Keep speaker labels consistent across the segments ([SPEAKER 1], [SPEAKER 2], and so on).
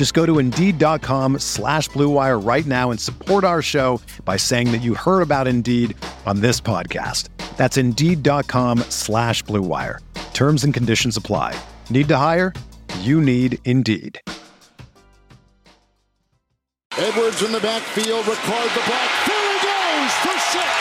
[SPEAKER 1] Just go to Indeed.com slash BlueWire right now and support our show by saying that you heard about Indeed on this podcast. That's Indeed.com slash BlueWire. Terms and conditions apply. Need to hire? You need Indeed.
[SPEAKER 2] Edwards in the backfield, Ricard the block. There he goes for six.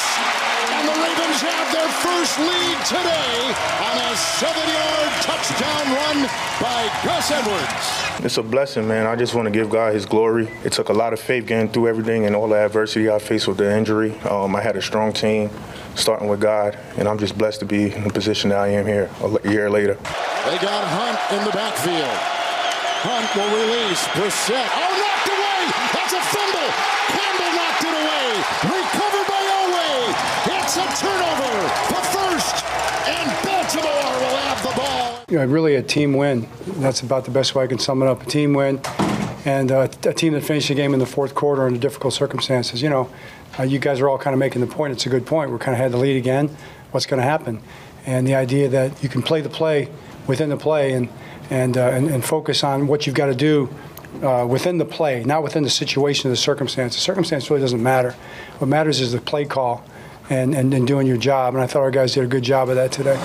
[SPEAKER 2] And the Ravens have their first lead today on a seven-yard touchdown run by Gus Edwards.
[SPEAKER 3] It's a blessing, man. I just want to give God His glory. It took a lot of faith getting through everything and all the adversity I faced with the injury. Um, I had a strong team, starting with God, and I'm just blessed to be in the position that I am here a year later.
[SPEAKER 2] They got Hunt in the backfield. Hunt will release. Brissett. Oh, knocked away. That's a fumble. Campbell knocked it away. Elway. It's a turnover. The first. And Baltimore will have the ball.
[SPEAKER 4] You know, really a team win. That's about the best way I can sum it up. A team win. And uh, a team that finished the game in the fourth quarter under difficult circumstances. You know, uh, you guys are all kind of making the point. It's a good point. We're kind of had the lead again. What's going to happen? And the idea that you can play the play within the play and and, uh, and, and, focus on what you've got to do uh, within the play, not within the situation, or the circumstance. The circumstance really doesn't matter. What matters is the play call and, and, and doing your job. And I thought our guys did a good job of that today.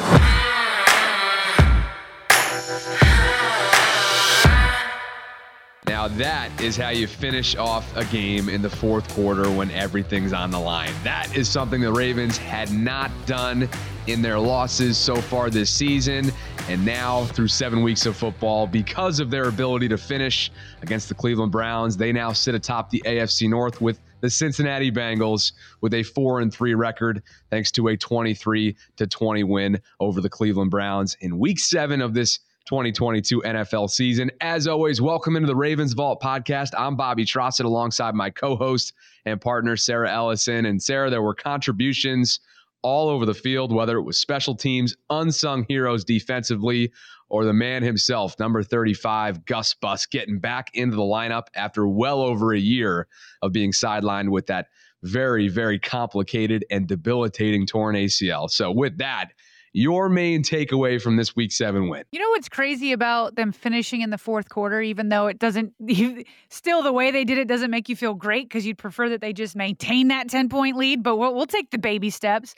[SPEAKER 5] Now, that is how you finish off a game in the fourth quarter when everything's on the line. That is something the Ravens had not done in their losses so far this season. And now, through seven weeks of football, because of their ability to finish against the Cleveland Browns, they now sit atop the AFC North with the Cincinnati Bengals with a 4 and 3 record thanks to a 23 to 20 win over the Cleveland Browns in week 7 of this 2022 NFL season. As always, welcome into the Ravens Vault podcast. I'm Bobby Trossett alongside my co-host and partner Sarah Ellison. And Sarah, there were contributions all over the field, whether it was special teams, unsung heroes defensively, or the man himself, number 35, Gus Bus, getting back into the lineup after well over a year of being sidelined with that very, very complicated and debilitating torn ACL. So, with that, your main takeaway from this week seven win?
[SPEAKER 6] You know what's crazy about them finishing in the fourth quarter, even though it doesn't, still the way they did it doesn't make you feel great because you'd prefer that they just maintain that 10 point lead, but we'll, we'll take the baby steps.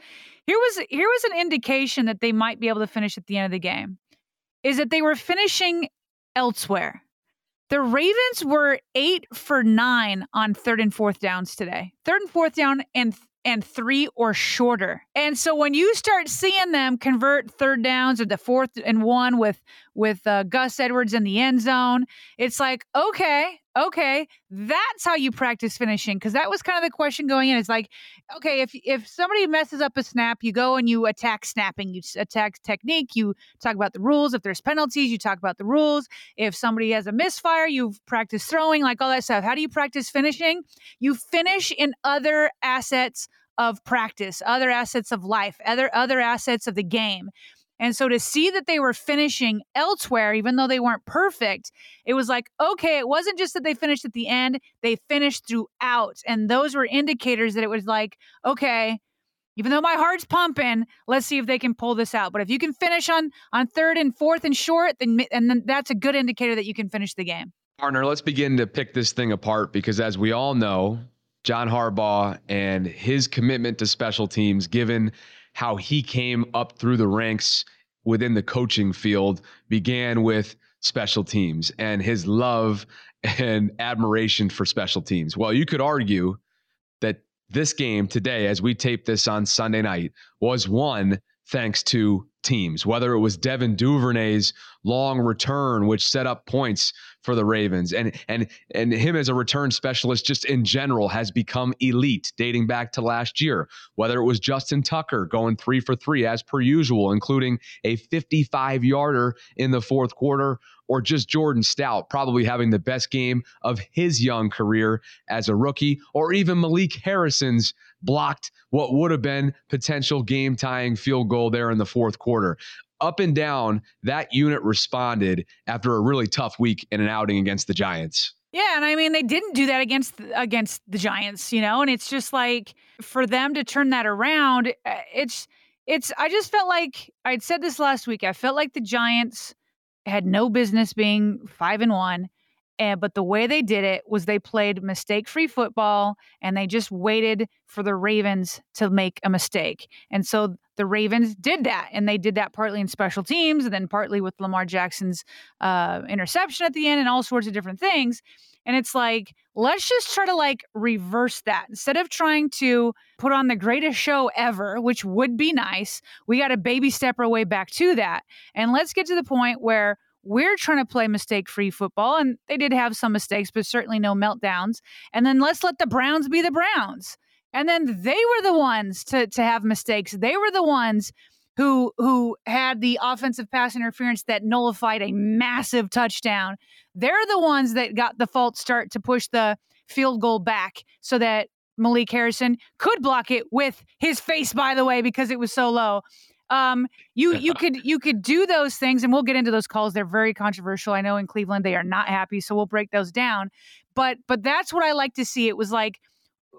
[SPEAKER 6] Here was, here was an indication that they might be able to finish at the end of the game is that they were finishing elsewhere. The Ravens were eight for nine on third and fourth downs today. Third and fourth down and and three or shorter. And so when you start seeing them convert third downs or the fourth and one with with uh, Gus Edwards in the end zone, it's like okay, okay, that's how you practice finishing. Because that was kind of the question going in. It's like, okay, if if somebody messes up a snap, you go and you attack snapping, you attack technique, you talk about the rules. If there's penalties, you talk about the rules. If somebody has a misfire, you practice throwing, like all that stuff. How do you practice finishing? You finish in other assets of practice, other assets of life, other other assets of the game. And so to see that they were finishing elsewhere, even though they weren't perfect, it was like, okay, it wasn't just that they finished at the end, they finished throughout. And those were indicators that it was like, okay, even though my heart's pumping, let's see if they can pull this out. But if you can finish on on third and fourth and short, then and then that's a good indicator that you can finish the game.
[SPEAKER 5] Partner, let's begin to pick this thing apart because as we all know, John Harbaugh and his commitment to special teams, given how he came up through the ranks within the coaching field began with special teams and his love and admiration for special teams. Well, you could argue that this game today, as we tape this on Sunday night, was won thanks to teams, whether it was Devin Duvernay's long return, which set up points for the Ravens, and and and him as a return specialist just in general has become elite dating back to last year. Whether it was Justin Tucker going three for three as per usual, including a 55 yarder in the fourth quarter, or just Jordan Stout probably having the best game of his young career as a rookie, or even Malik Harrison's blocked what would have been potential game tying field goal there in the fourth quarter up and down, that unit responded after a really tough week in an outing against the Giants.
[SPEAKER 6] Yeah, and I mean they didn't do that against against the Giants, you know, and it's just like for them to turn that around, uh, it's it's I just felt like I'd said this last week. I felt like the Giants had no business being 5 and 1 and but the way they did it was they played mistake-free football and they just waited for the Ravens to make a mistake. And so the Ravens did that, and they did that partly in special teams, and then partly with Lamar Jackson's uh, interception at the end, and all sorts of different things. And it's like, let's just try to like reverse that. Instead of trying to put on the greatest show ever, which would be nice, we got to baby step our way back to that. And let's get to the point where we're trying to play mistake free football. And they did have some mistakes, but certainly no meltdowns. And then let's let the Browns be the Browns. And then they were the ones to, to have mistakes. They were the ones who who had the offensive pass interference that nullified a massive touchdown. They're the ones that got the false start to push the field goal back so that Malik Harrison could block it with his face, by the way, because it was so low. Um, you you could you could do those things, and we'll get into those calls. They're very controversial. I know in Cleveland they are not happy, so we'll break those down. But but that's what I like to see. It was like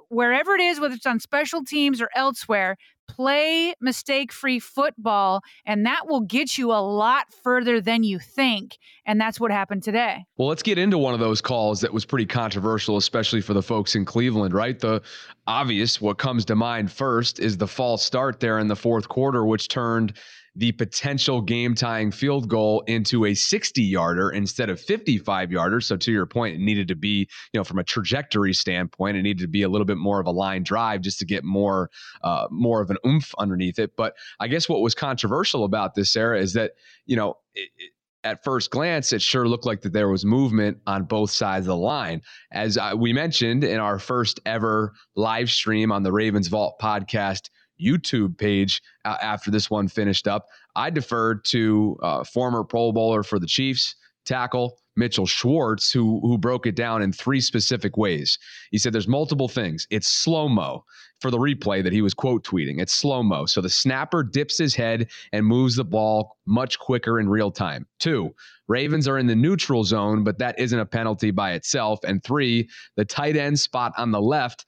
[SPEAKER 6] wherever it is, whether it's on special teams or elsewhere, play mistake free football, and that will get you a lot further than you think. And that's what happened today.
[SPEAKER 5] Well, let's get into one of those calls that was pretty controversial, especially for the folks in Cleveland, right? The obvious, what comes to mind first is the false start there in the fourth quarter, which turned the potential game tying field goal into a 60 yarder instead of 55 yarder. So to your point, it needed to be, you know, from a trajectory standpoint, it needed to be a little bit more of a line drive just to get more, uh, more of an oomph underneath it. But I guess what was controversial about this era is that, you know, it, it, at first glance, it sure looked like that there was movement on both sides of the line. As uh, we mentioned in our first ever live stream on the Ravens Vault podcast YouTube page uh, after this one finished up. I deferred to uh, former Pro Bowler for the Chiefs, tackle Mitchell Schwartz, who who broke it down in three specific ways. He said there's multiple things. It's slow mo for the replay that he was quote tweeting. It's slow mo, so the snapper dips his head and moves the ball much quicker in real time. Two, Ravens are in the neutral zone, but that isn't a penalty by itself. And three, the tight end spot on the left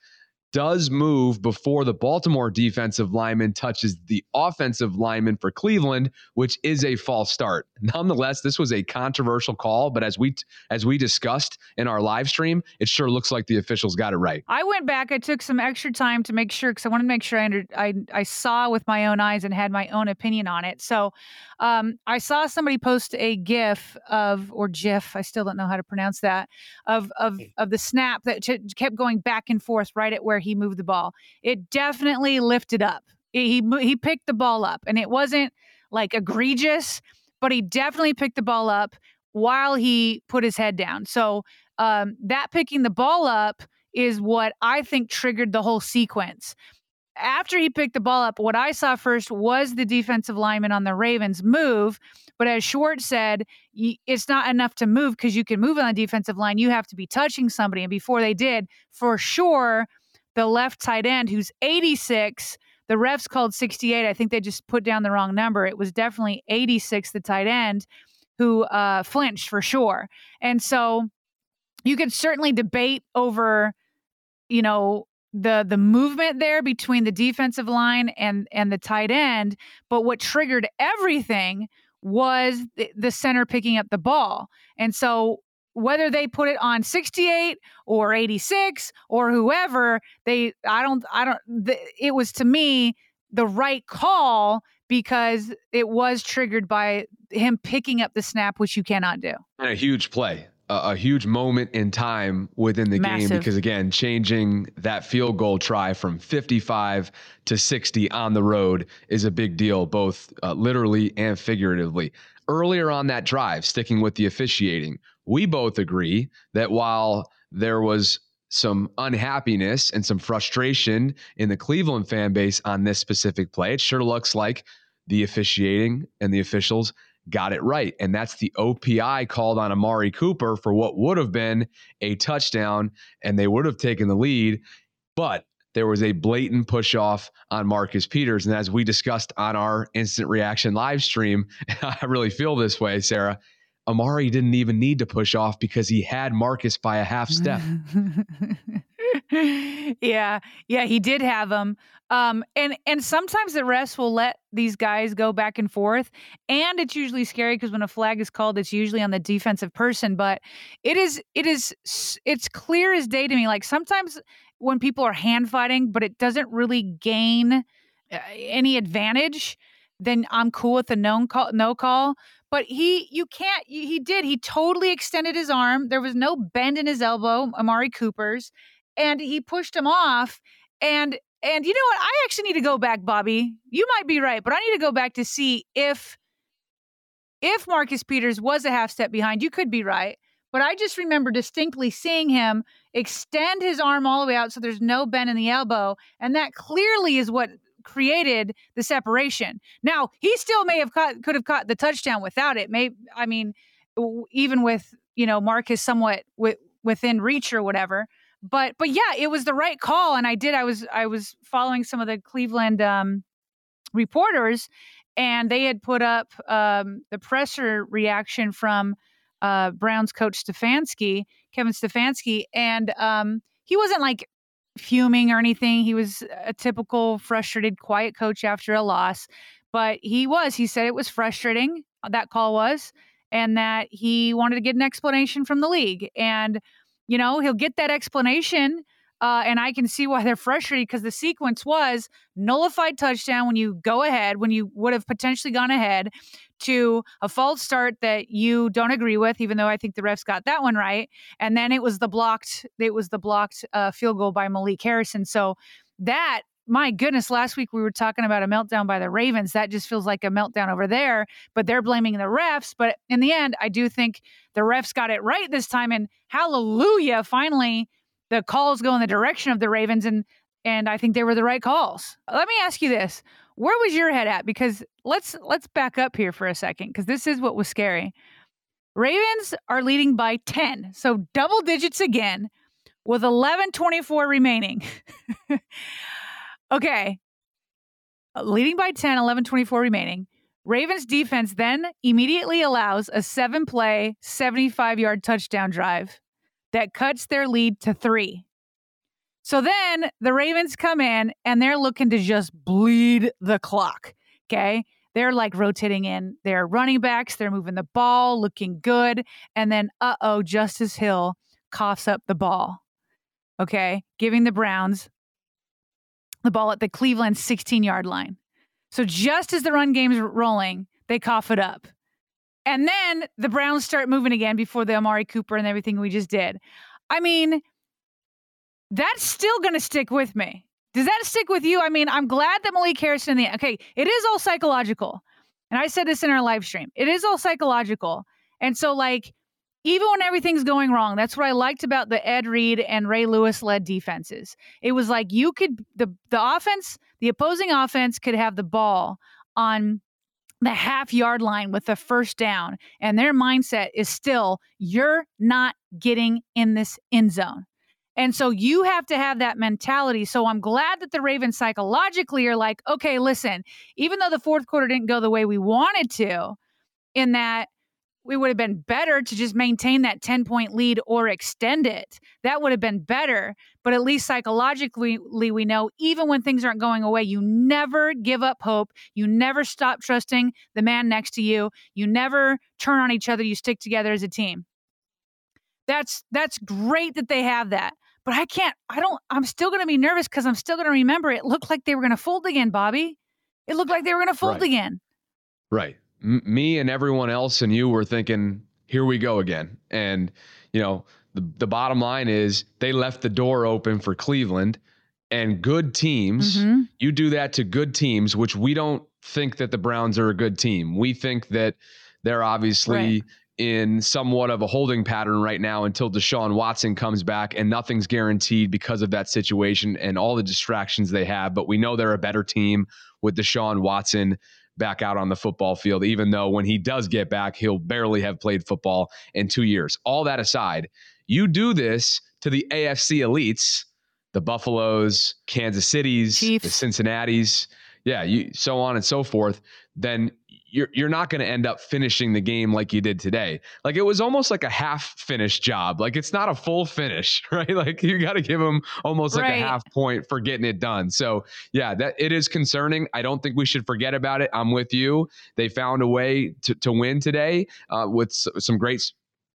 [SPEAKER 5] does move before the Baltimore defensive lineman touches the offensive lineman for Cleveland, which is a false start. Nonetheless, this was a controversial call, but as we as we discussed in our live stream, it sure looks like the officials got it right.
[SPEAKER 6] I went back. I took some extra time to make sure because I wanted to make sure I, under, I I saw with my own eyes and had my own opinion on it. So um, I saw somebody post a GIF of or GIF. I still don't know how to pronounce that of of of the snap that kept going back and forth right at where where he moved the ball. It definitely lifted up. He he picked the ball up, and it wasn't like egregious, but he definitely picked the ball up while he put his head down. So um, that picking the ball up is what I think triggered the whole sequence. After he picked the ball up, what I saw first was the defensive lineman on the Ravens move. But as Schwartz said, it's not enough to move because you can move on the defensive line. You have to be touching somebody. And before they did, for sure, the left tight end who's 86. The refs called 68. I think they just put down the wrong number. It was definitely 86, the tight end, who uh, flinched for sure. And so you could certainly debate over, you know, the the movement there between the defensive line and and the tight end but what triggered everything was the, the center picking up the ball and so whether they put it on 68 or 86 or whoever they i don't i don't the, it was to me the right call because it was triggered by him picking up the snap which you cannot do
[SPEAKER 5] and a huge play a, a huge moment in time within the
[SPEAKER 6] Massive.
[SPEAKER 5] game because again, changing that field goal try from 55 to 60 on the road is a big deal, both uh, literally and figuratively. Earlier on that drive, sticking with the officiating, we both agree that while there was some unhappiness and some frustration in the Cleveland fan base on this specific play. It sure looks like the officiating and the officials got it right. And that's the OPI called on Amari Cooper for what would have been a touchdown, and they would have taken the lead. But there was a blatant push off on Marcus Peters. And as we discussed on our instant reaction live stream, I really feel this way, Sarah. Amari didn't even need to push off because he had Marcus by a half step.
[SPEAKER 6] yeah, yeah, he did have him. Um, and and sometimes the refs will let these guys go back and forth, and it's usually scary because when a flag is called, it's usually on the defensive person. But it is it is it's clear as day to me. Like sometimes when people are hand fighting, but it doesn't really gain uh, any advantage, then I'm cool with the no call. No call. But he, you can't. He did. He totally extended his arm. There was no bend in his elbow. Amari Cooper's, and he pushed him off. And and you know what? I actually need to go back, Bobby. You might be right, but I need to go back to see if if Marcus Peters was a half step behind. You could be right. But I just remember distinctly seeing him extend his arm all the way out so there's no bend in the elbow. And that clearly is what created the separation. Now he still may have caught, could have caught the touchdown without it. May I mean, even with you know Marcus somewhat w- within reach or whatever. But but yeah, it was the right call, and I did. I was I was following some of the Cleveland um, reporters, and they had put up um, the presser reaction from uh, Browns coach Stefanski, Kevin Stefanski, and um, he wasn't like fuming or anything. He was a typical frustrated, quiet coach after a loss. But he was. He said it was frustrating, uh, that call was, and that he wanted to get an explanation from the league. And, you know, he'll get that explanation. Uh, and I can see why they're frustrated because the sequence was nullified touchdown when you go ahead, when you would have potentially gone ahead, to a false start that you don't agree with, even though I think the refs got that one right. And then it was the blocked, it was the blocked uh, field goal by Malik Harrison. So that my goodness, last week we were talking about a meltdown by the Ravens. That just feels like a meltdown over there, but they're blaming the refs. But in the end, I do think the refs got it right this time. And hallelujah, finally, the calls go in the direction of the Ravens. And and I think they were the right calls. Let me ask you this where was your head at? Because let's let's back up here for a second because this is what was scary. Ravens are leading by 10, so double digits again with 11:24 remaining. okay. Uh, leading by 10, 11:24 remaining. Ravens defense then immediately allows a 7-play, 75-yard touchdown drive that cuts their lead to 3. So then the Ravens come in and they're looking to just bleed the clock. Okay. They're like rotating in their running backs. They're moving the ball, looking good. And then, uh oh, Justice Hill coughs up the ball. Okay. Giving the Browns the ball at the Cleveland 16 yard line. So just as the run game's rolling, they cough it up. And then the Browns start moving again before the Amari Cooper and everything we just did. I mean, that's still going to stick with me. Does that stick with you? I mean, I'm glad that Malik Harrison, in the okay, it is all psychological. And I said this in our live stream. It is all psychological. And so, like, even when everything's going wrong, that's what I liked about the Ed Reed and Ray Lewis led defenses. It was like you could the the offense, the opposing offense could have the ball on the half yard line with the first down, and their mindset is still you're not getting in this end zone. And so you have to have that mentality. So I'm glad that the Ravens psychologically are like, okay, listen, even though the fourth quarter didn't go the way we wanted to, in that we would have been better to just maintain that 10 point lead or extend it. That would have been better. But at least psychologically, we know even when things aren't going away, you never give up hope. You never stop trusting the man next to you. You never turn on each other. You stick together as a team. That's that's great that they have that but I can't, I don't, I'm still going to be nervous because I'm still going to remember it looked like they were going to fold again, Bobby. It looked like they were going to fold
[SPEAKER 5] right.
[SPEAKER 6] again.
[SPEAKER 5] Right. M- me and everyone else and you were thinking here we go again. And, you know, the, the bottom line is they left the door open for Cleveland and good teams. Mm-hmm. You do that to good teams, which we don't think that the Browns are a good team. We think that they're obviously right. in somewhat of a holding pattern right now until Deshaun Watson comes back, and nothing's guaranteed because of that situation and all the distractions they have. But we know they're a better team with Deshaun Watson back out on the football field, even though when he does get back, he'll barely have played football in two years. All that aside, you do this to the AFC elites, the Buffaloes, Kansas Cities, Chiefs. the Cincinnati's, yeah, you, so on and so forth, then you're you're not going to end up finishing the game like you did today. Like it was almost like a half finished job. Like it's not a full finish, right? Like you got to give them almost like a half point for getting it done. So yeah, that it is concerning. I don't think we should forget about it. I'm with you. They found a way to to win today uh, with some great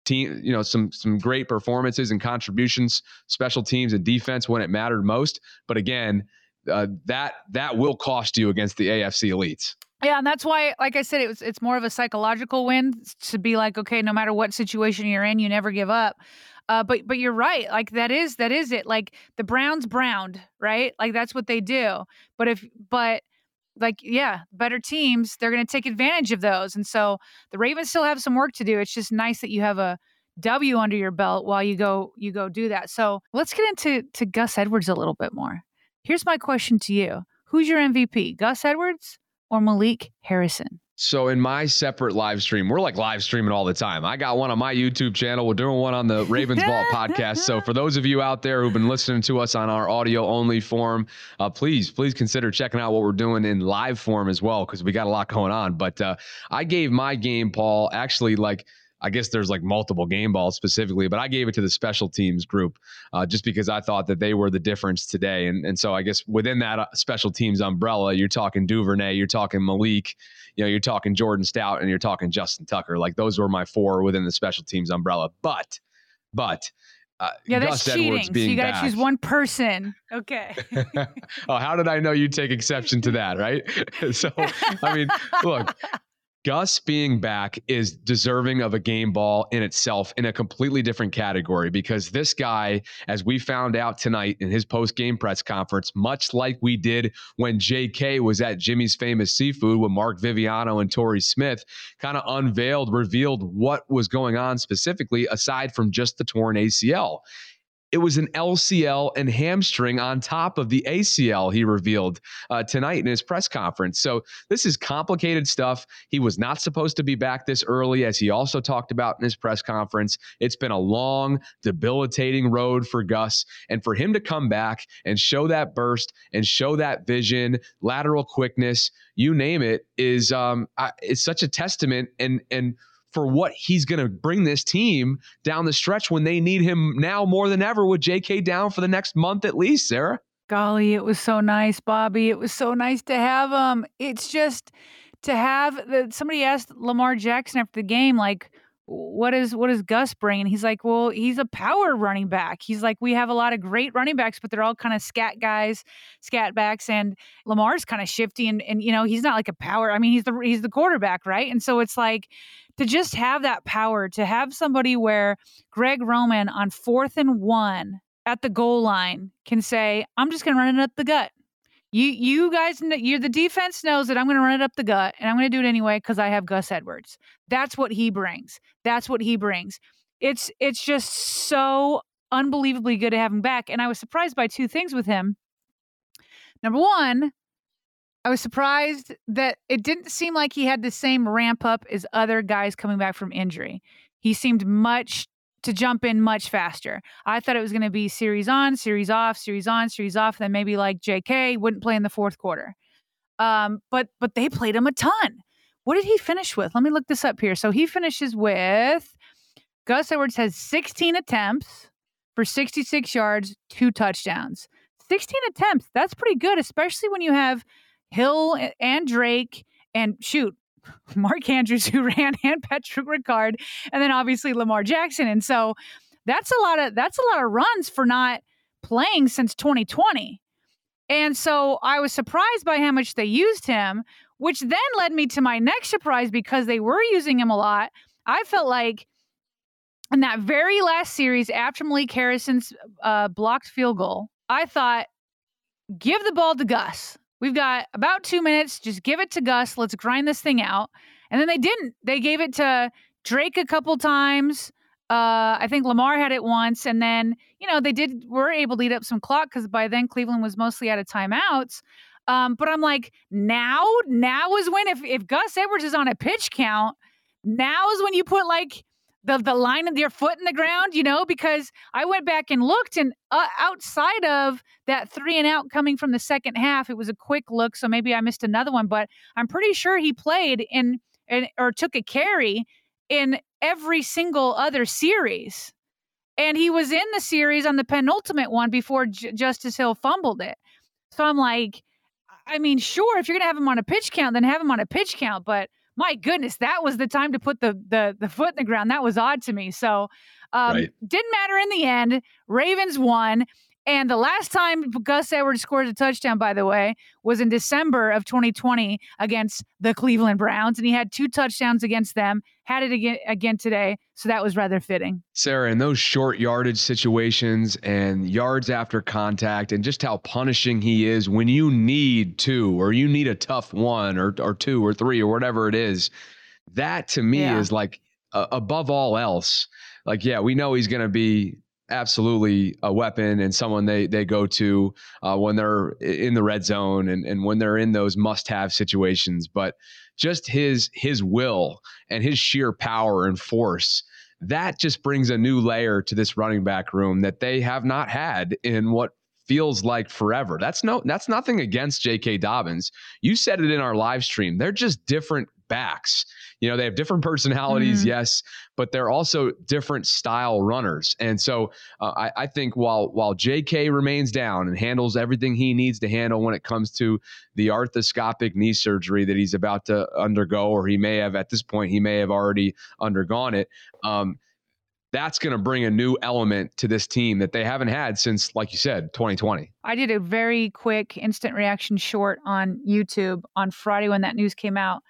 [SPEAKER 5] team, you know, some some great performances and contributions, special teams and defense when it mattered most. But again, uh, that that will cost you against the AFC elites.
[SPEAKER 6] Yeah, and that's why, like I said, it was it's more of a psychological win to be like, okay, no matter what situation you're in, you never give up. Uh, but but you're right, like that is that is it. Like the Browns browned, right? Like that's what they do. But if but like yeah, better teams, they're going to take advantage of those. And so the Ravens still have some work to do. It's just nice that you have a W under your belt while you go you go do that. So let's get into to Gus Edwards a little bit more. Here's my question to you: Who's your MVP, Gus Edwards or Malik Harrison?
[SPEAKER 5] So in my separate live stream, we're like live streaming all the time. I got one on my YouTube channel. We're doing one on the Ravens Vault podcast. So for those of you out there who've been listening to us on our audio only form, uh, please, please consider checking out what we're doing in live form as well because we got a lot going on. But uh, I gave my game ball, actually like I guess there's like multiple game balls specifically, but I gave it to the special teams group uh, just because I thought that they were the difference today. And, and so I guess within that uh, special teams umbrella, you're talking Duvernay, you're talking Malik, you know, you're talking Jordan Stout, and you're talking Justin Tucker. Like those were my four within the special teams umbrella. But, but, uh,
[SPEAKER 6] yeah, that's
[SPEAKER 5] Gus
[SPEAKER 6] cheating. so you got to choose one person. Okay.
[SPEAKER 5] oh, how did I know you take exception to that? Right. so, I mean, look, Gus being back is deserving of a game ball in itself in a completely different category because this guy, as we found out tonight in his post game press conference, much like we did when JK was at Jimmy's Famous Seafood with Mark Viviano and Torrey Smith, kind of unveiled, revealed what was going on specifically aside from just the torn ACL. It was an LCL and hamstring on top of the ACL, he revealed uh, tonight in his press conference. So this is complicated stuff. He was not supposed to be back this early, as he also talked about in his press conference. It's been a long, debilitating road for Gus. And for him to come back and show that burst and show that vision, lateral quickness, you name it, is um, it's such a testament. And and for what he's going to bring this team down the stretch when they need him now more than ever with JK down for the next month at least, Sarah.
[SPEAKER 6] Golly, it was so nice, Bobby. It was so nice to have him. It's just to have somebody asked Lamar Jackson after the game, like, what is what is Gus bring? And he's like, well, he's a power running back. He's like, we have a lot of great running backs, but they're all kind of scat guys, scat backs, and Lamar's kind of shifty, and and you know he's not like a power. I mean, he's the he's the quarterback, right? And so it's like to just have that power, to have somebody where Greg Roman on fourth and one at the goal line can say, I'm just going to run it up the gut. You you guys, you're the defense knows that I'm going to run it up the gut, and I'm going to do it anyway because I have Gus Edwards. That's what he brings. That's what he brings. It's it's just so unbelievably good to have him back, and I was surprised by two things with him. Number one, I was surprised that it didn't seem like he had the same ramp up as other guys coming back from injury. He seemed much to jump in much faster. I thought it was going to be series on, series off, series on, series off, then maybe like JK wouldn't play in the fourth quarter. Um, but but they played him a ton. What did he finish with? Let me look this up here. So he finishes with Gus Edwards has 16 attempts for 66 yards, two touchdowns. 16 attempts. That's pretty good, especially when you have Hill and Drake and shoot, Mark Andrews who ran and Patrick Ricard, and then obviously Lamar Jackson. And so that's a lot of that's a lot of runs for not playing since 2020. And so I was surprised by how much they used him, which then led me to my next surprise because they were using him a lot. I felt like in that very last series after Malik Harrison's uh, blocked field goal, I thought, give the ball to Gus. We've got about two minutes. Just give it to Gus. Let's grind this thing out. And then they didn't. They gave it to Drake a couple times. Uh, I think Lamar had it once, and then you know they did were able to eat up some clock because by then Cleveland was mostly out of timeouts. Um, but I'm like, now, now is when if if Gus Edwards is on a pitch count, now is when you put like the the line of your foot in the ground, you know, because I went back and looked, and uh, outside of that three and out coming from the second half, it was a quick look, so maybe I missed another one, but I'm pretty sure he played in, in or took a carry in every single other series, and he was in the series on the penultimate one before J- Justice Hill fumbled it. So I'm like, I mean, sure, if you're gonna have him on a pitch count, then have him on a pitch count, but my goodness, that was the time to put the the the foot in the ground. That was odd to me. So um, right. didn't matter in the end. Ravens won. And the last time Gus Edwards scored a touchdown, by the way, was in December of 2020 against the Cleveland Browns. And he had two touchdowns against them, had it again, again today. So that was rather fitting.
[SPEAKER 5] Sarah, in those short yardage situations and yards after contact, and just how punishing he is when you need two or you need a tough one or, or two or three or whatever it is, that to me yeah. is like uh, above all else. Like, yeah, we know he's going to be absolutely a weapon and someone they they go to uh, when they're in the red zone and, and when they're in those must have situations. But just his his will and his sheer power and force that just brings a new layer to this running back room that they have not had in what feels like forever. That's no that's nothing against J.K. Dobbins. You said it in our live stream. They're just different backs. You know, they have different personalities, mm-hmm. yes, but they're also different style runners. And so uh, I, I, think while while J.K. remains down and handles everything he needs to handle when it comes to the arthroscopic knee surgery that he's about to undergo, or he may have at this point, he may have already undergone it. Um, that's going to bring a new element to this team that they haven't had since, like you said, 2020.
[SPEAKER 6] I did a very quick instant reaction short on YouTube on Friday when that news came out.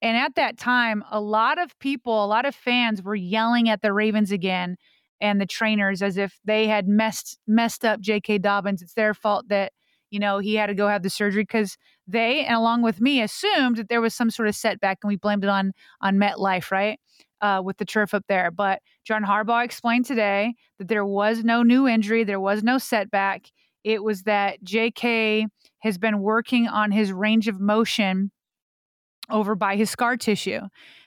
[SPEAKER 6] And at that time, a lot of people, a lot of fans were yelling at the Ravens again and the trainers as if they had messed messed up J.K. Dobbins. It's their fault that you know he had to go have the surgery because they, and along with me, assumed that there was some sort of setback, and we blamed it on on MetLife, right? uh, with the turf up there. But John Harbaugh explained today that there was no new injury, there was no setback. It was that JK has been working on his range of motion over by his scar tissue.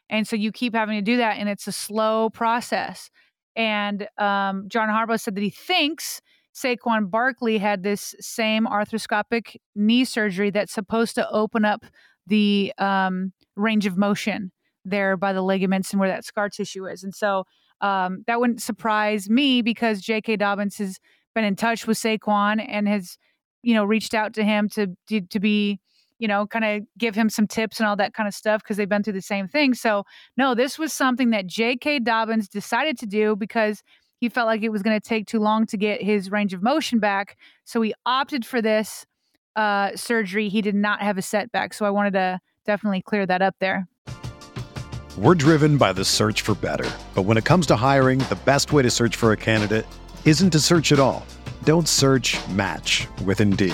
[SPEAKER 6] And so you keep having to do that, and it's a slow process. And um, John Harbaugh said that he thinks Saquon Barkley had this same arthroscopic knee surgery that's supposed to open up the um, range of motion there by the ligaments and where that scar tissue is. And so um, that wouldn't surprise me because J.K. Dobbins has been in touch with Saquon and has, you know, reached out to him to to, to be, you know, kind of give him some tips and all that kind of stuff because they've been through the same thing. So no, this was something that J.K. Dobbins decided to do because he felt like it was going to take too long to get his range of motion back. So he opted for this uh, surgery. He did not have a setback. So I wanted to definitely clear that up there.
[SPEAKER 1] We're driven by the search for better. But when it comes to hiring, the best way to search for a candidate isn't to search at all. Don't search match with Indeed.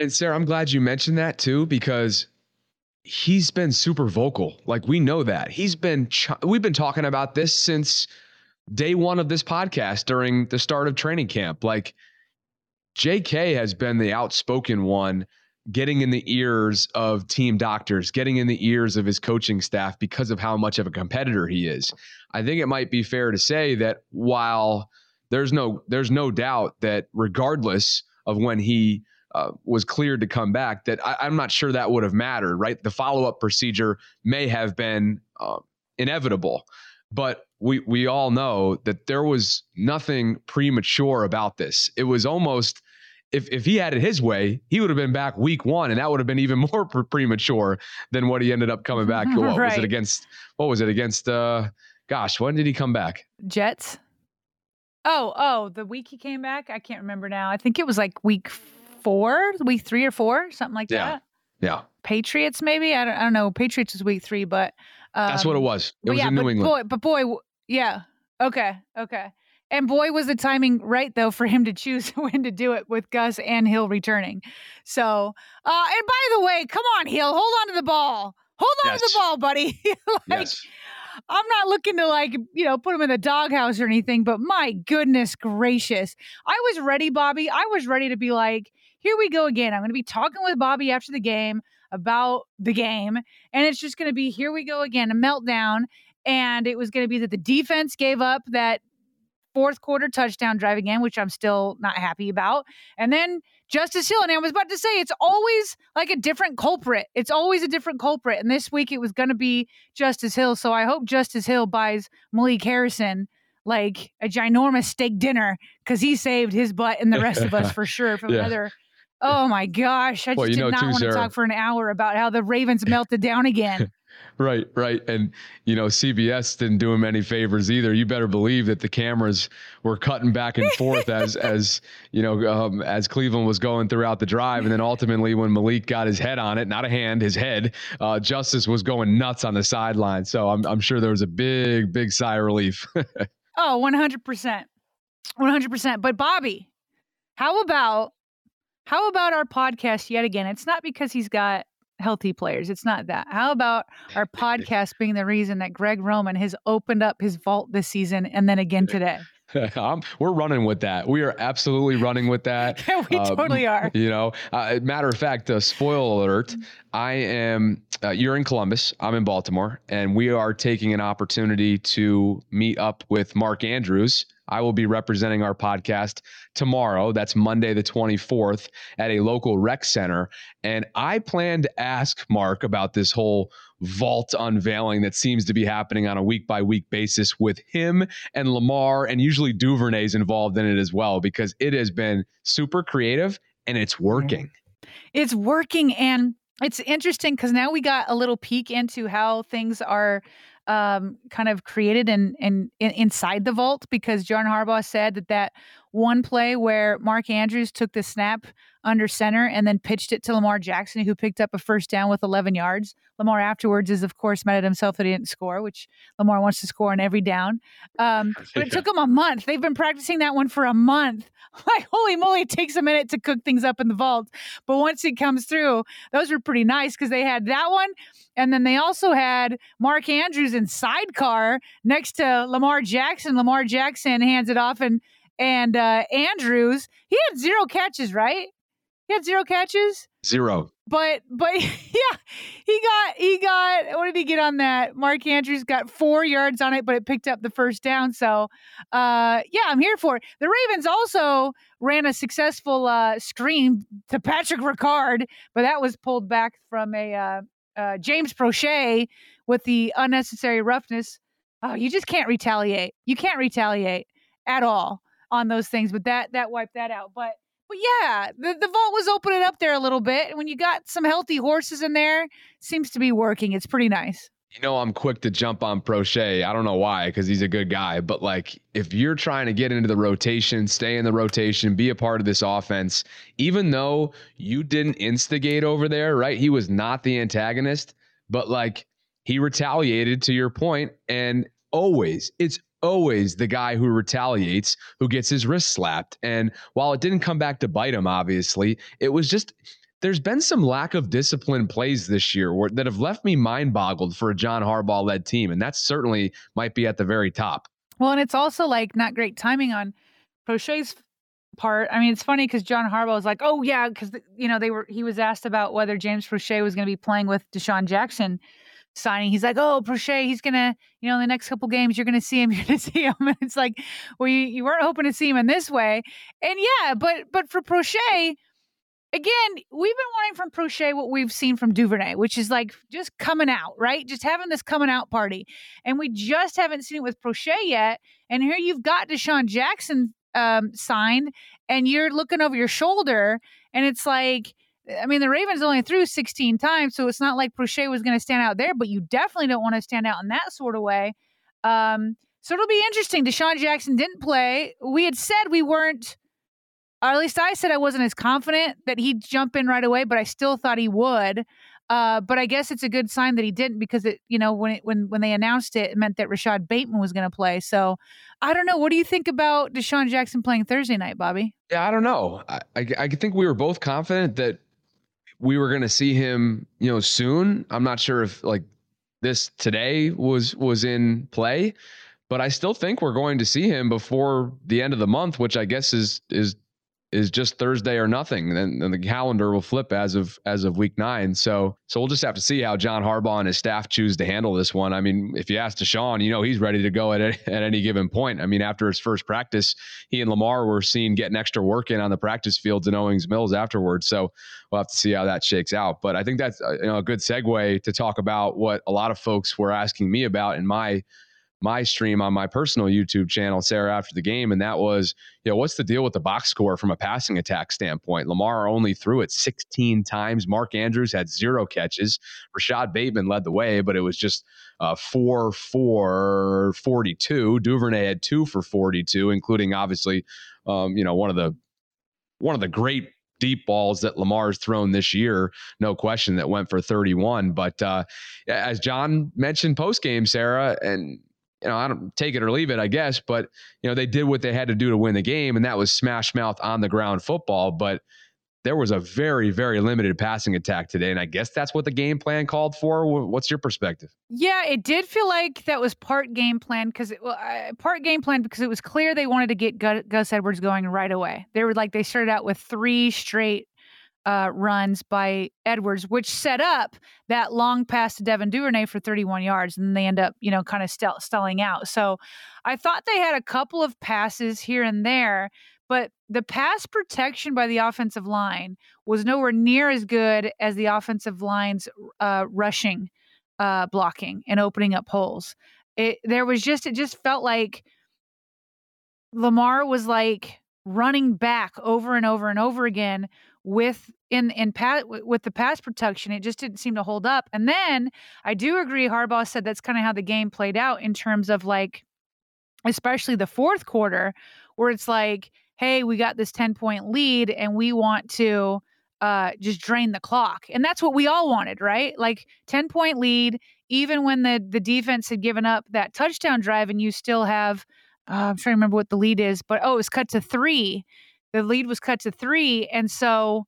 [SPEAKER 5] And Sarah, I'm glad you mentioned that too, because he's been super vocal. Like we know that. He's been, ch- we've been talking about this since day one of this podcast during the start of training camp. Like JK has been the outspoken one getting in the ears of team doctors, getting in the ears of his coaching staff because of how much of a competitor he is. I think it might be fair to say that while there's no there's no doubt that regardless of when he uh, was cleared to come back, that I, am not sure that would have mattered. Right, the follow up procedure may have been uh, inevitable, but we we all know that there was nothing premature about this. It was almost if if he had it his way, he would have been back week one, and that would have been even more pre- premature than what he ended up coming back. What right. was it against? What was it against? Uh, gosh, when did he come back?
[SPEAKER 6] Jets. Oh, oh, the week he came back, I can't remember now. I think it was like week four, week three or four, something like
[SPEAKER 5] yeah.
[SPEAKER 6] that.
[SPEAKER 5] Yeah.
[SPEAKER 6] Patriots, maybe. I don't, I don't know. Patriots is week three, but
[SPEAKER 5] um, that's what it um, was. It was
[SPEAKER 6] yeah,
[SPEAKER 5] in New
[SPEAKER 6] but
[SPEAKER 5] England.
[SPEAKER 6] Boy, but boy, yeah. Okay. Okay. And boy, was the timing right though for him to choose when to do it with Gus and Hill returning. So, uh, and by the way, come on, Hill, hold on to the ball. Hold on yes. to the ball, buddy. like, yes. I'm not looking to like, you know, put him in the doghouse or anything, but my goodness gracious. I was ready, Bobby. I was ready to be like, here we go again. I'm going to be talking with Bobby after the game about the game. And it's just going to be, here we go again, a meltdown. And it was going to be that the defense gave up that fourth quarter touchdown drive again, which I'm still not happy about. And then Justice Hill, and I was about to say it's always like a different culprit. It's always a different culprit. And this week it was going to be Justice Hill. So I hope Justice Hill buys Malik Harrison like a ginormous steak dinner because he saved his butt and the rest of us for sure from yeah. another. Oh my gosh. I just well, did not too, want to talk for an hour about how the Ravens melted down again.
[SPEAKER 5] Right, right. And, you know, CBS didn't do him any favors either. You better believe that the cameras were cutting back and forth as, as you know, um, as Cleveland was going throughout the drive. And then ultimately, when Malik got his head on it, not a hand, his head, uh, Justice was going nuts on the sideline. So I'm, I'm sure there was a big, big sigh of relief.
[SPEAKER 6] oh, 100%. 100%. But Bobby, how about how about our podcast yet again? It's not because he's got healthy players. It's not that. How about our podcast being the reason that Greg Roman has opened up his vault this season and then again today?
[SPEAKER 5] we're running with that. We are absolutely running with that.
[SPEAKER 6] yeah, we um, totally are.
[SPEAKER 5] You know, uh, matter of fact, uh, spoil alert. Mm-hmm. I am. Uh, you're in Columbus. I'm in Baltimore, and we are taking an opportunity to meet up with Mark Andrews I will be representing our podcast tomorrow. That's Monday, the 24th, at a local rec center. And I plan to ask Mark about this whole vault unveiling that seems to be happening on a week by week basis with him and Lamar, and usually Duvernay's involved in it as well, because it has been super creative and it's working.
[SPEAKER 6] It's working. And it's interesting because now we got a little peek into how things are um, kind of created and in, in, inside the vault because John Harbaugh said that that one play where Mark Andrews took the snap under center and then pitched it to Lamar Jackson, who picked up a first down with 11 yards. Lamar afterwards is, of course, mad at himself that he didn't score, which Lamar wants to score on every down. Um, but it took him a month. They've been practicing that one for a month. Like, holy moly, it takes a minute to cook things up in the vault. But once it comes through, those were pretty nice because they had that one. And then they also had Mark Andrews in sidecar next to Lamar Jackson. Lamar Jackson hands it off and and uh, Andrews, he had zero catches, right? He had zero catches.
[SPEAKER 5] Zero.
[SPEAKER 6] But but yeah, he got he got what did he get on that? Mark Andrews got four yards on it, but it picked up the first down. So uh yeah, I'm here for it. The Ravens also ran a successful uh screen to Patrick Ricard, but that was pulled back from a uh, uh James Proche with the unnecessary roughness. Oh, you just can't retaliate. You can't retaliate at all on those things, but that that wiped that out. But but yeah, the, the vault was opening up there a little bit. And when you got some healthy horses in there, seems to be working. It's pretty nice.
[SPEAKER 5] You know, I'm quick to jump on Proche. I don't know why, because he's a good guy. But like, if you're trying to get into the rotation, stay in the rotation, be a part of this offense, even though you didn't instigate over there, right? He was not the antagonist, but like, he retaliated to your point, and always, it's always the guy who retaliates who gets his wrist slapped. And while it didn't come back to bite him, obviously, it was just there's been some lack of discipline plays this year where, that have left me mind boggled for a John Harbaugh led team. And that certainly might be at the very top.
[SPEAKER 6] Well, and it's also like not great timing on Proche's part. I mean, it's funny because John Harbaugh was like, "Oh yeah," because you know they were. He was asked about whether James Proche was going to be playing with DeSean Jackson signing. He's like, "Oh, Proche, he's gonna, you know, in the next couple games, you're gonna see him. You're gonna see him." And it's like, well, you, you weren't hoping to see him in this way, and yeah, but but for Proche, again, we've been wanting from Proche what we've seen from Duvernay, which is like just coming out, right? Just having this coming out party. And we just haven't seen it with Proche yet. And here you've got DeSean Jackson um, signed, and you're looking over your shoulder, and it's like, I mean, the Ravens only threw 16 times, so it's not like Proche was going to stand out there, but you definitely don't want to stand out in that sort of way. Um, so it'll be interesting. DeSean Jackson didn't play. We had said we weren't or at least I said I wasn't as confident that he'd jump in right away, but I still thought he would. Uh, but I guess it's a good sign that he didn't because it, you know, when it, when when they announced it, it meant that Rashod Bateman was going to play. So I don't know. What do you think about DeSean Jackson playing Thursday night, Bobby?
[SPEAKER 5] Yeah, I don't know. I I, I think we were both confident that we were going to see him, you know, soon. I'm not sure if like this today was was in play, but I still think we're going to see him before the end of the month, which I guess is is is just Thursday or nothing. And then the calendar will flip as of as of week nine. So so we'll just have to see how John Harbaugh and his staff choose to handle this one. I mean, if you ask DeSean, you know he's ready to go at at any given point. I mean, after his first practice, he and Lamar were seen getting extra work in on the practice fields in Owings Mills afterwards. So we'll have to see how that shakes out. But I think that's uh, you know, a good segue to talk about what a lot of folks were asking me about in my my stream on my personal YouTube channel, Sarah, after the game, and that was, you know, what's the deal with the box score from a passing attack standpoint? Lamar only threw it 16 times. Mark Andrews had zero catches. Rashod Bateman led the way, but it was just uh, four for 42. Duvernay had two for 42, including obviously, um, you know, one of the one of the great deep balls that Lamar's thrown this year, no question, that went for 31. But uh, as John mentioned post game, Sarah, and you know, I don't take it or leave it, I guess, but you know, they did what they had to do to win the game, and that was smash mouth on the ground football. But there was a very, very limited passing attack today, and I guess that's what the game plan called for. What's your perspective?
[SPEAKER 6] Yeah, it did feel like that was part game plan because well, uh, part game plan because it was clear they wanted to get Gus Edwards going right away. They were like they started out with three straight uh, runs by Edwards, which set up that long pass to Devin Duvernay for 31 yards, and they end up, you know, kind of st- stalling out. So I thought they had a couple of passes here and there, but the pass protection by the offensive line was nowhere near as good as the offensive line's uh, rushing, uh, blocking, and opening up holes. It there was just it just felt like Lamar was like running back over and over and over again with in in pat with the pass protection it just didn't seem to hold up and then i do agree harbaugh said that's kind of how the game played out in terms of like especially the fourth quarter where it's like hey we got this 10 point lead and we want to uh, just drain the clock and that's what we all wanted right? Like 10 point lead even when the the defense had given up that touchdown drive and you still have uh, i'm trying to remember what the lead is but oh it was cut to three the lead was cut to three. And so,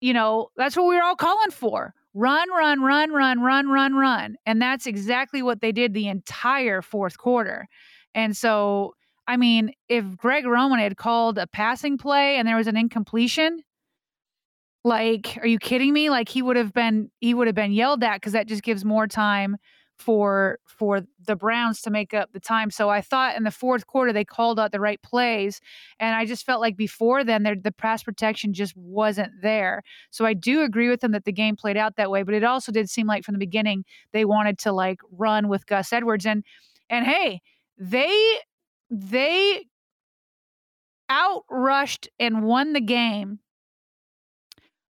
[SPEAKER 6] you know, that's what we were all calling for run, run, run, run, run, run, run. And that's exactly what they did the entire fourth quarter. And so, I mean, if Greg Roman had called a passing play and there was an incompletion, like, are you kidding me? Like he would have been he would have been yelled at because that just gives more time for for the Browns to make up the time. So I thought in the fourth quarter they called out the right plays, and I just felt like before then the pass protection just wasn't there. So I do agree with them that the game played out that way, but it also did seem like from the beginning they wanted to like run with Gus Edwards and and hey, they they outrushed and won the game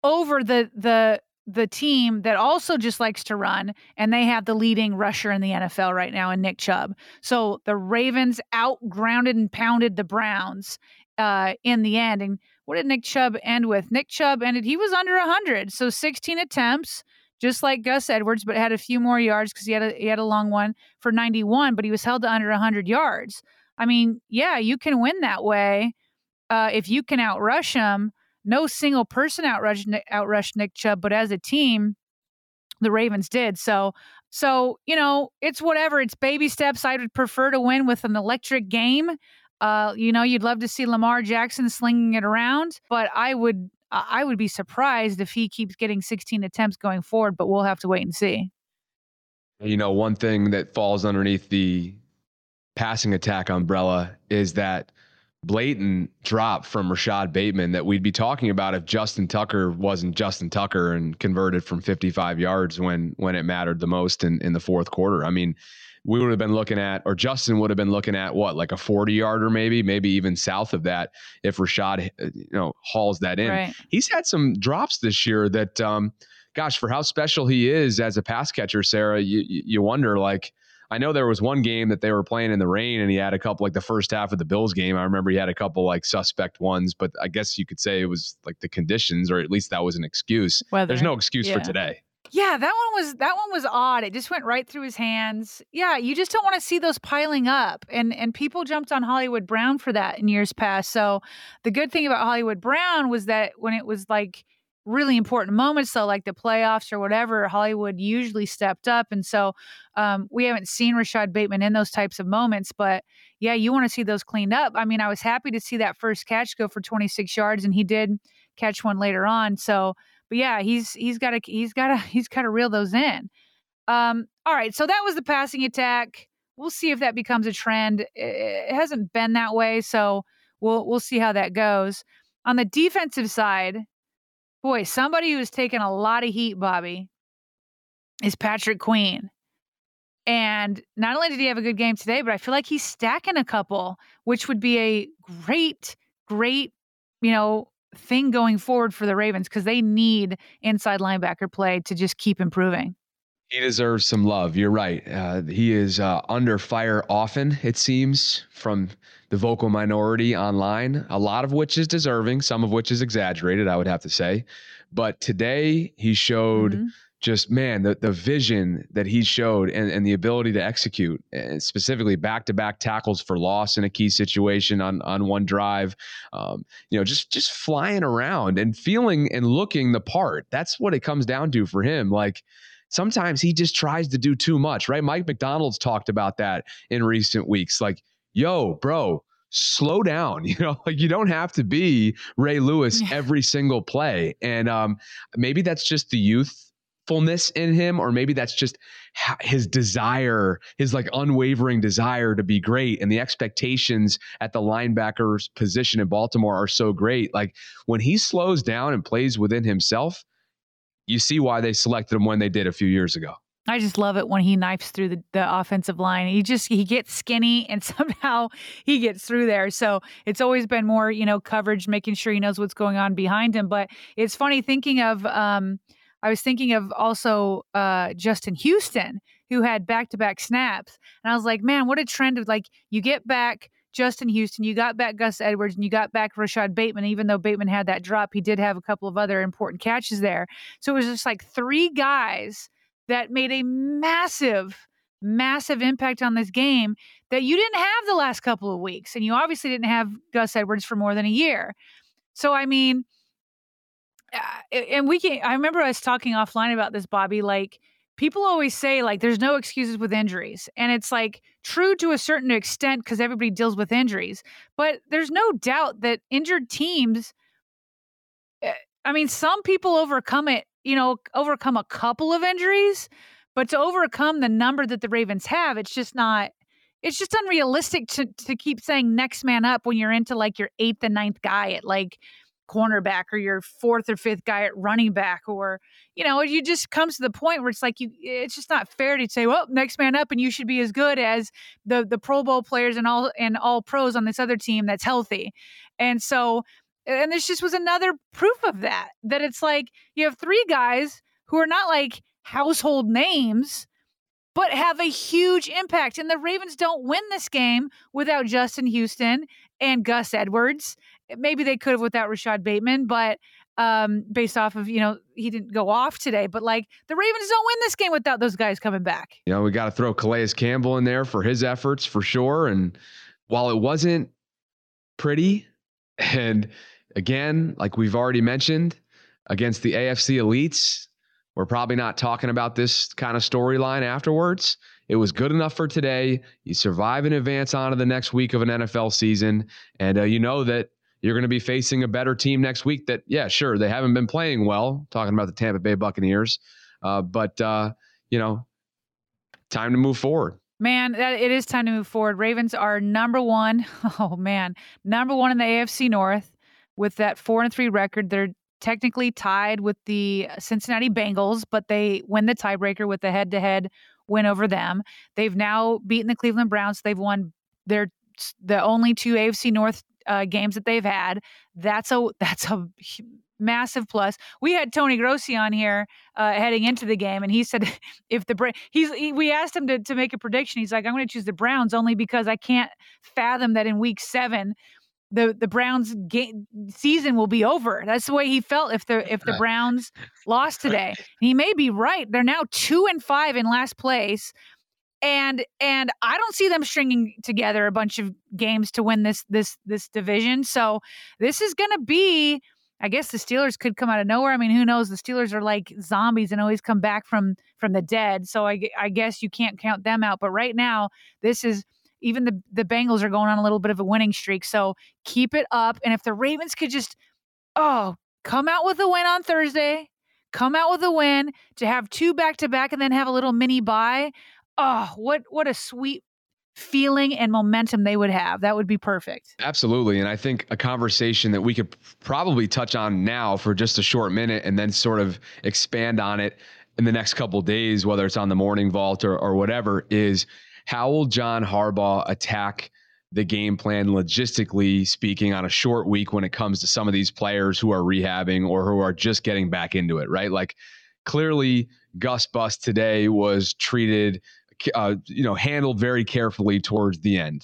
[SPEAKER 6] over the the the team that also just likes to run, and they have the leading rusher in the NFL right now in Nick Chubb. So the Ravens outgrounded and pounded the Browns uh, in the end. And what did Nick Chubb end with? Nick Chubb ended, he was under 100. So 16 attempts, just like Gus Edwards, but had a few more yards because he, had a, he had a long one for 91, but he was held to under 100 yards. I mean, yeah, you can win that way uh, if you can outrush them no single person outrushed, outrushed Nick Chubb, but as a team, the Ravens did. So So, you know, it's whatever. It's baby steps. I would prefer to win with an electric game. Uh, you know, you'd love to see Lamar Jackson slinging it around, but I would I would be surprised if he keeps getting 16 attempts going forward, but we'll have to wait and see.
[SPEAKER 5] You know, one thing that falls underneath the passing attack umbrella is that blatant drop from Rashod Bateman that we'd be talking about if Justin Tucker wasn't Justin Tucker and converted from 55 yards when when it mattered the most in, in the fourth quarter. I mean, we would have been looking at, or Justin would have been looking at what, like a 40 yarder, maybe, maybe even south of that if Rashod, uh, you know, hauls that in. Right. He's had some drops this year that, um, gosh, for how special he is as a pass catcher, Sarah, you, you wonder like, I know there was one game that they were playing in the rain and he had a couple like the first half of the Bills game. I remember he had a couple like suspect ones, but I guess you could say it was like the conditions, or at least that was an excuse. Weather. There's no excuse yeah. for today.
[SPEAKER 6] Yeah, that one was that one was odd. It just went right through his hands. Yeah, you just don't want to see those piling up. And and people jumped on Hollywood Brown for that in years past. So the good thing about Hollywood Brown was that when it was like really important moments, so like the playoffs or whatever, Hollywood usually stepped up. And so um, we haven't seen Rashod Bateman in those types of moments, but yeah, you want to see those cleaned up. I mean, I was happy to see that first catch go for 26 yards, and he did catch one later on. So but yeah, he's he's got to he's got to he's got to reel those in. Um, all right, so that was the passing attack. We'll see if that becomes a trend. It hasn't been that way, so we'll we'll see how that goes. On the defensive side, boy, somebody who's taken a lot of heat, Bobby, is Patrick Queen. And not only did he have a good game today, but I feel like he's stacking a couple, which would be a great, great, you know, thing going forward for the Ravens because they need inside linebacker play to just keep improving.
[SPEAKER 5] He deserves some love. You're right. Uh, he is uh, under fire often, it seems, from the vocal minority online, a lot of which is deserving, some of which is exaggerated, I would have to say. But today he showed mm-hmm just man the, the vision that he showed and, and the ability to execute and specifically back-to-back tackles for loss in a key situation on on one drive um, you know just just flying around and feeling and looking the part that's what it comes down to for him like sometimes he just tries to do too much right mike Macdonald's talked about that in recent weeks like yo bro slow down. You know, like you don't have to be Ray Lewis every single play. And um, maybe that's just the youth fullness in him, or maybe that's just his desire, his like unwavering desire to be great. And the expectations at the linebacker's position in Baltimore are so great. Like when he slows down and plays within himself, you see why they selected him when they did a few years ago.
[SPEAKER 6] I just love it when he knifes through the, the offensive line. He just he gets skinny and somehow he gets through there. So it's always been more, you know, coverage, making sure he knows what's going on behind him. But it's funny thinking of um, I was thinking of also uh, Justin Houston, who had back to back snaps. And I was like, man, what a trend of like, you get back Justin Houston, you got back Gus Edwards, and you got back Rashod Bateman. Even though Bateman had that drop, he did have a couple of other important catches there. So it was just like three guys that made a massive, massive impact on this game that you didn't have the last couple of weeks. And you obviously didn't have Gus Edwards for more than a year. So, I mean, uh, and we can i remember us talking offline about this bobby like people always say like there's no excuses with injuries and it's like true to a certain extent because everybody deals with injuries but there's no doubt that injured teams eh, i mean some people overcome it you know overcome a couple of injuries but to overcome the number that the ravens have it's just not it's just unrealistic to to keep saying next man up when you're into like your eighth and ninth guy at like cornerback or your fourth or fifth guy at running back or you know you just comes to the point where it's like you it's just not fair to say well next man up and you should be as good as the the pro bowl players and all and all pros on this other team that's healthy and so and this just was another proof of that that it's like you have three guys who are not like household names but have a huge impact. And the Ravens don't win this game without Justin Houston and Gus Edwards maybe they could have without Rashod Bateman, but um, based off of you know he didn't go off today. But like the Ravens don't win this game without those guys coming back.
[SPEAKER 5] You know we got to throw Calais Campbell in there for his efforts for sure. And while it wasn't pretty, and again like we've already mentioned against the AFC elites, we're probably not talking about this kind of storyline afterwards. It was good enough for today. You survive in advance on to the next week of an NFL season, and uh, you know that you're going to be facing a better team next week. That yeah, sure they haven't been playing well. Talking about the Tampa Bay Buccaneers, uh, but uh, you know, time to move forward.
[SPEAKER 6] Man, it is time to move forward. Ravens are number one. Oh man, number one in the AFC North with that four and three record. They're technically tied with the Cincinnati Bengals, but they win the tiebreaker with the head-to-head win over them. They've now beaten the Cleveland Browns. They've won their the only two AFC North uh, games that they've had. That's a that's a massive plus. We had Tony Grossi on here uh, heading into the game, and he said if the he's he, we asked him to to make a prediction. He's like, I'm going to choose the Browns only because I can't fathom that in Week Seven the the Browns game season will be over. That's the way he felt if the if the Browns lost today. he may be right. They're now two and five in last place and and I don't see them stringing together a bunch of games to win this this this division. So this is going to be I guess the Steelers could come out of nowhere. I mean, who knows? The Steelers are like zombies and always come back from from the dead. So I, I guess you can't count them out. But right now, this is even the the Bengals are going on a little bit of a winning streak. So keep it up. And if the Ravens could just oh come out with a win on Thursday, come out with a win to have two back to back, and then have a little mini bye oh, what what a sweet feeling and momentum they would have. That would be perfect.
[SPEAKER 5] Absolutely. And I think a conversation that we could probably touch on now for just a short minute and then sort of expand on it in the next couple days, whether it's on the morning vault or, or whatever, is how will John Harbaugh attack the game plan logistically speaking on a short week when it comes to some of these players who are rehabbing or who are just getting back into it, right? Like clearly Gus Bus today was treated uh, you know, handled very carefully towards the end.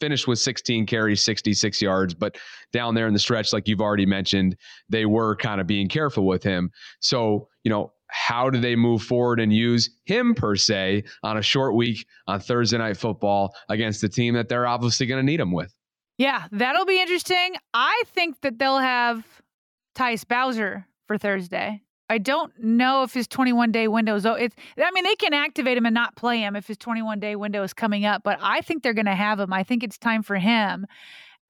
[SPEAKER 5] Finished with 16 carries, 66 yards, but down there in the stretch, like you've already mentioned, they were kind of being careful with him. So, you know, how do they move forward and use him per se on a short week on Thursday night football against the team that they're obviously going to need him with?
[SPEAKER 6] Yeah, that'll be interesting. I think that they'll have Tyus Bowser for Thursday. I don't know if his 21 day window is. Oh it's, I mean, they can activate him and not play him if his 21 day window is coming up, but I think they're going to have him. I think it's time for him.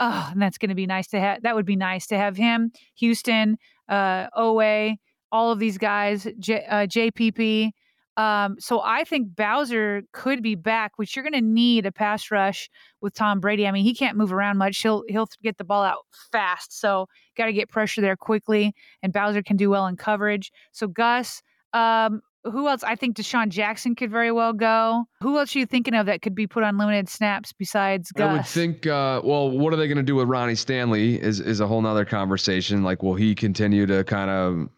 [SPEAKER 6] Oh, and that's going to be nice to have. That would be nice to have him, Houston, uh, Oweh, all of these guys, J, uh, JPP. Um, so I think Bowser could be back, which you're going to need a pass rush with Tom Brady. I mean, he can't move around much. He'll he'll get the ball out fast, so got to get pressure there quickly. And Bowser can do well in coverage. So Gus, um, who else? I think DeSean Jackson could very well go. Who else are you thinking of that could be put on limited snaps besides Gus?
[SPEAKER 5] I would think. Uh, well, what are they going to do with Ronnie Stanley? Is is a whole nother conversation. Like, will he continue to kind of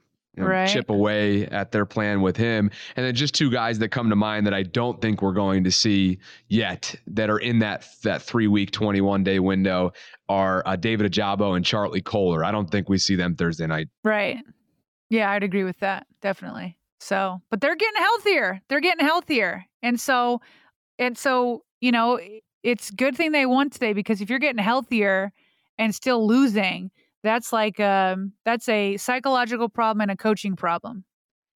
[SPEAKER 5] you know, right. chip away at their plan with him. And then just two guys that come to mind that I don't think we're going to see yet that are in that that three week, 21 day window are uh, David Ojabo and Charlie Kolar. I don't think we see them Thursday night.
[SPEAKER 6] Right. Yeah, I'd agree with that. Definitely. So, but they're getting healthier. They're getting healthier. And so, and so, you know, it's good thing they won today because if you're getting healthier and still losing, that's like um that's a psychological problem and a coaching problem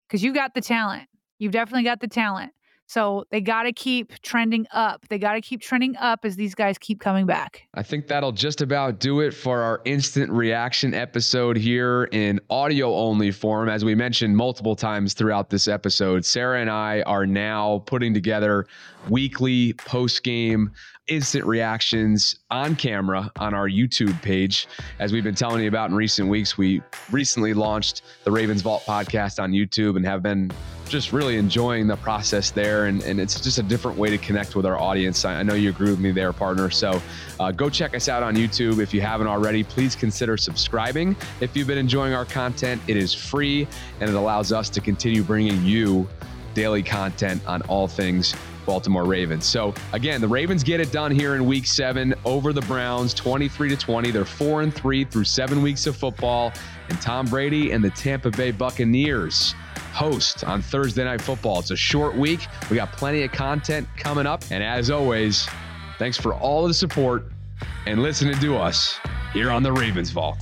[SPEAKER 6] because you got the talent you've definitely got the talent so they got to keep trending up. They got to keep trending up as these guys keep coming back.
[SPEAKER 5] I think that'll just about do it for our instant reaction episode here in audio only form. As we mentioned multiple times throughout this episode, Sarah and I are now putting together weekly post game instant reactions on camera on our YouTube page. As we've been telling you about in recent weeks, we recently launched the Ravens Vault podcast on YouTube and have been just really enjoying the process there. And, and it's just a different way to connect with our audience. I, I know you agree with me there, partner. So uh, go check us out on YouTube. If you haven't already, please consider subscribing. If you've been enjoying our content, it is free and it allows us to continue bringing you daily content on all things Baltimore Ravens. So again, the Ravens get it done here in week seven over the Browns, 23 to 20. They're four and three through seven weeks of football. And Tom Brady and the Tampa Bay Buccaneers host on Thursday Night Football. It's a short week. We got plenty of content coming up. And as always, thanks for all the support and listening to us here on the Ravens Vault.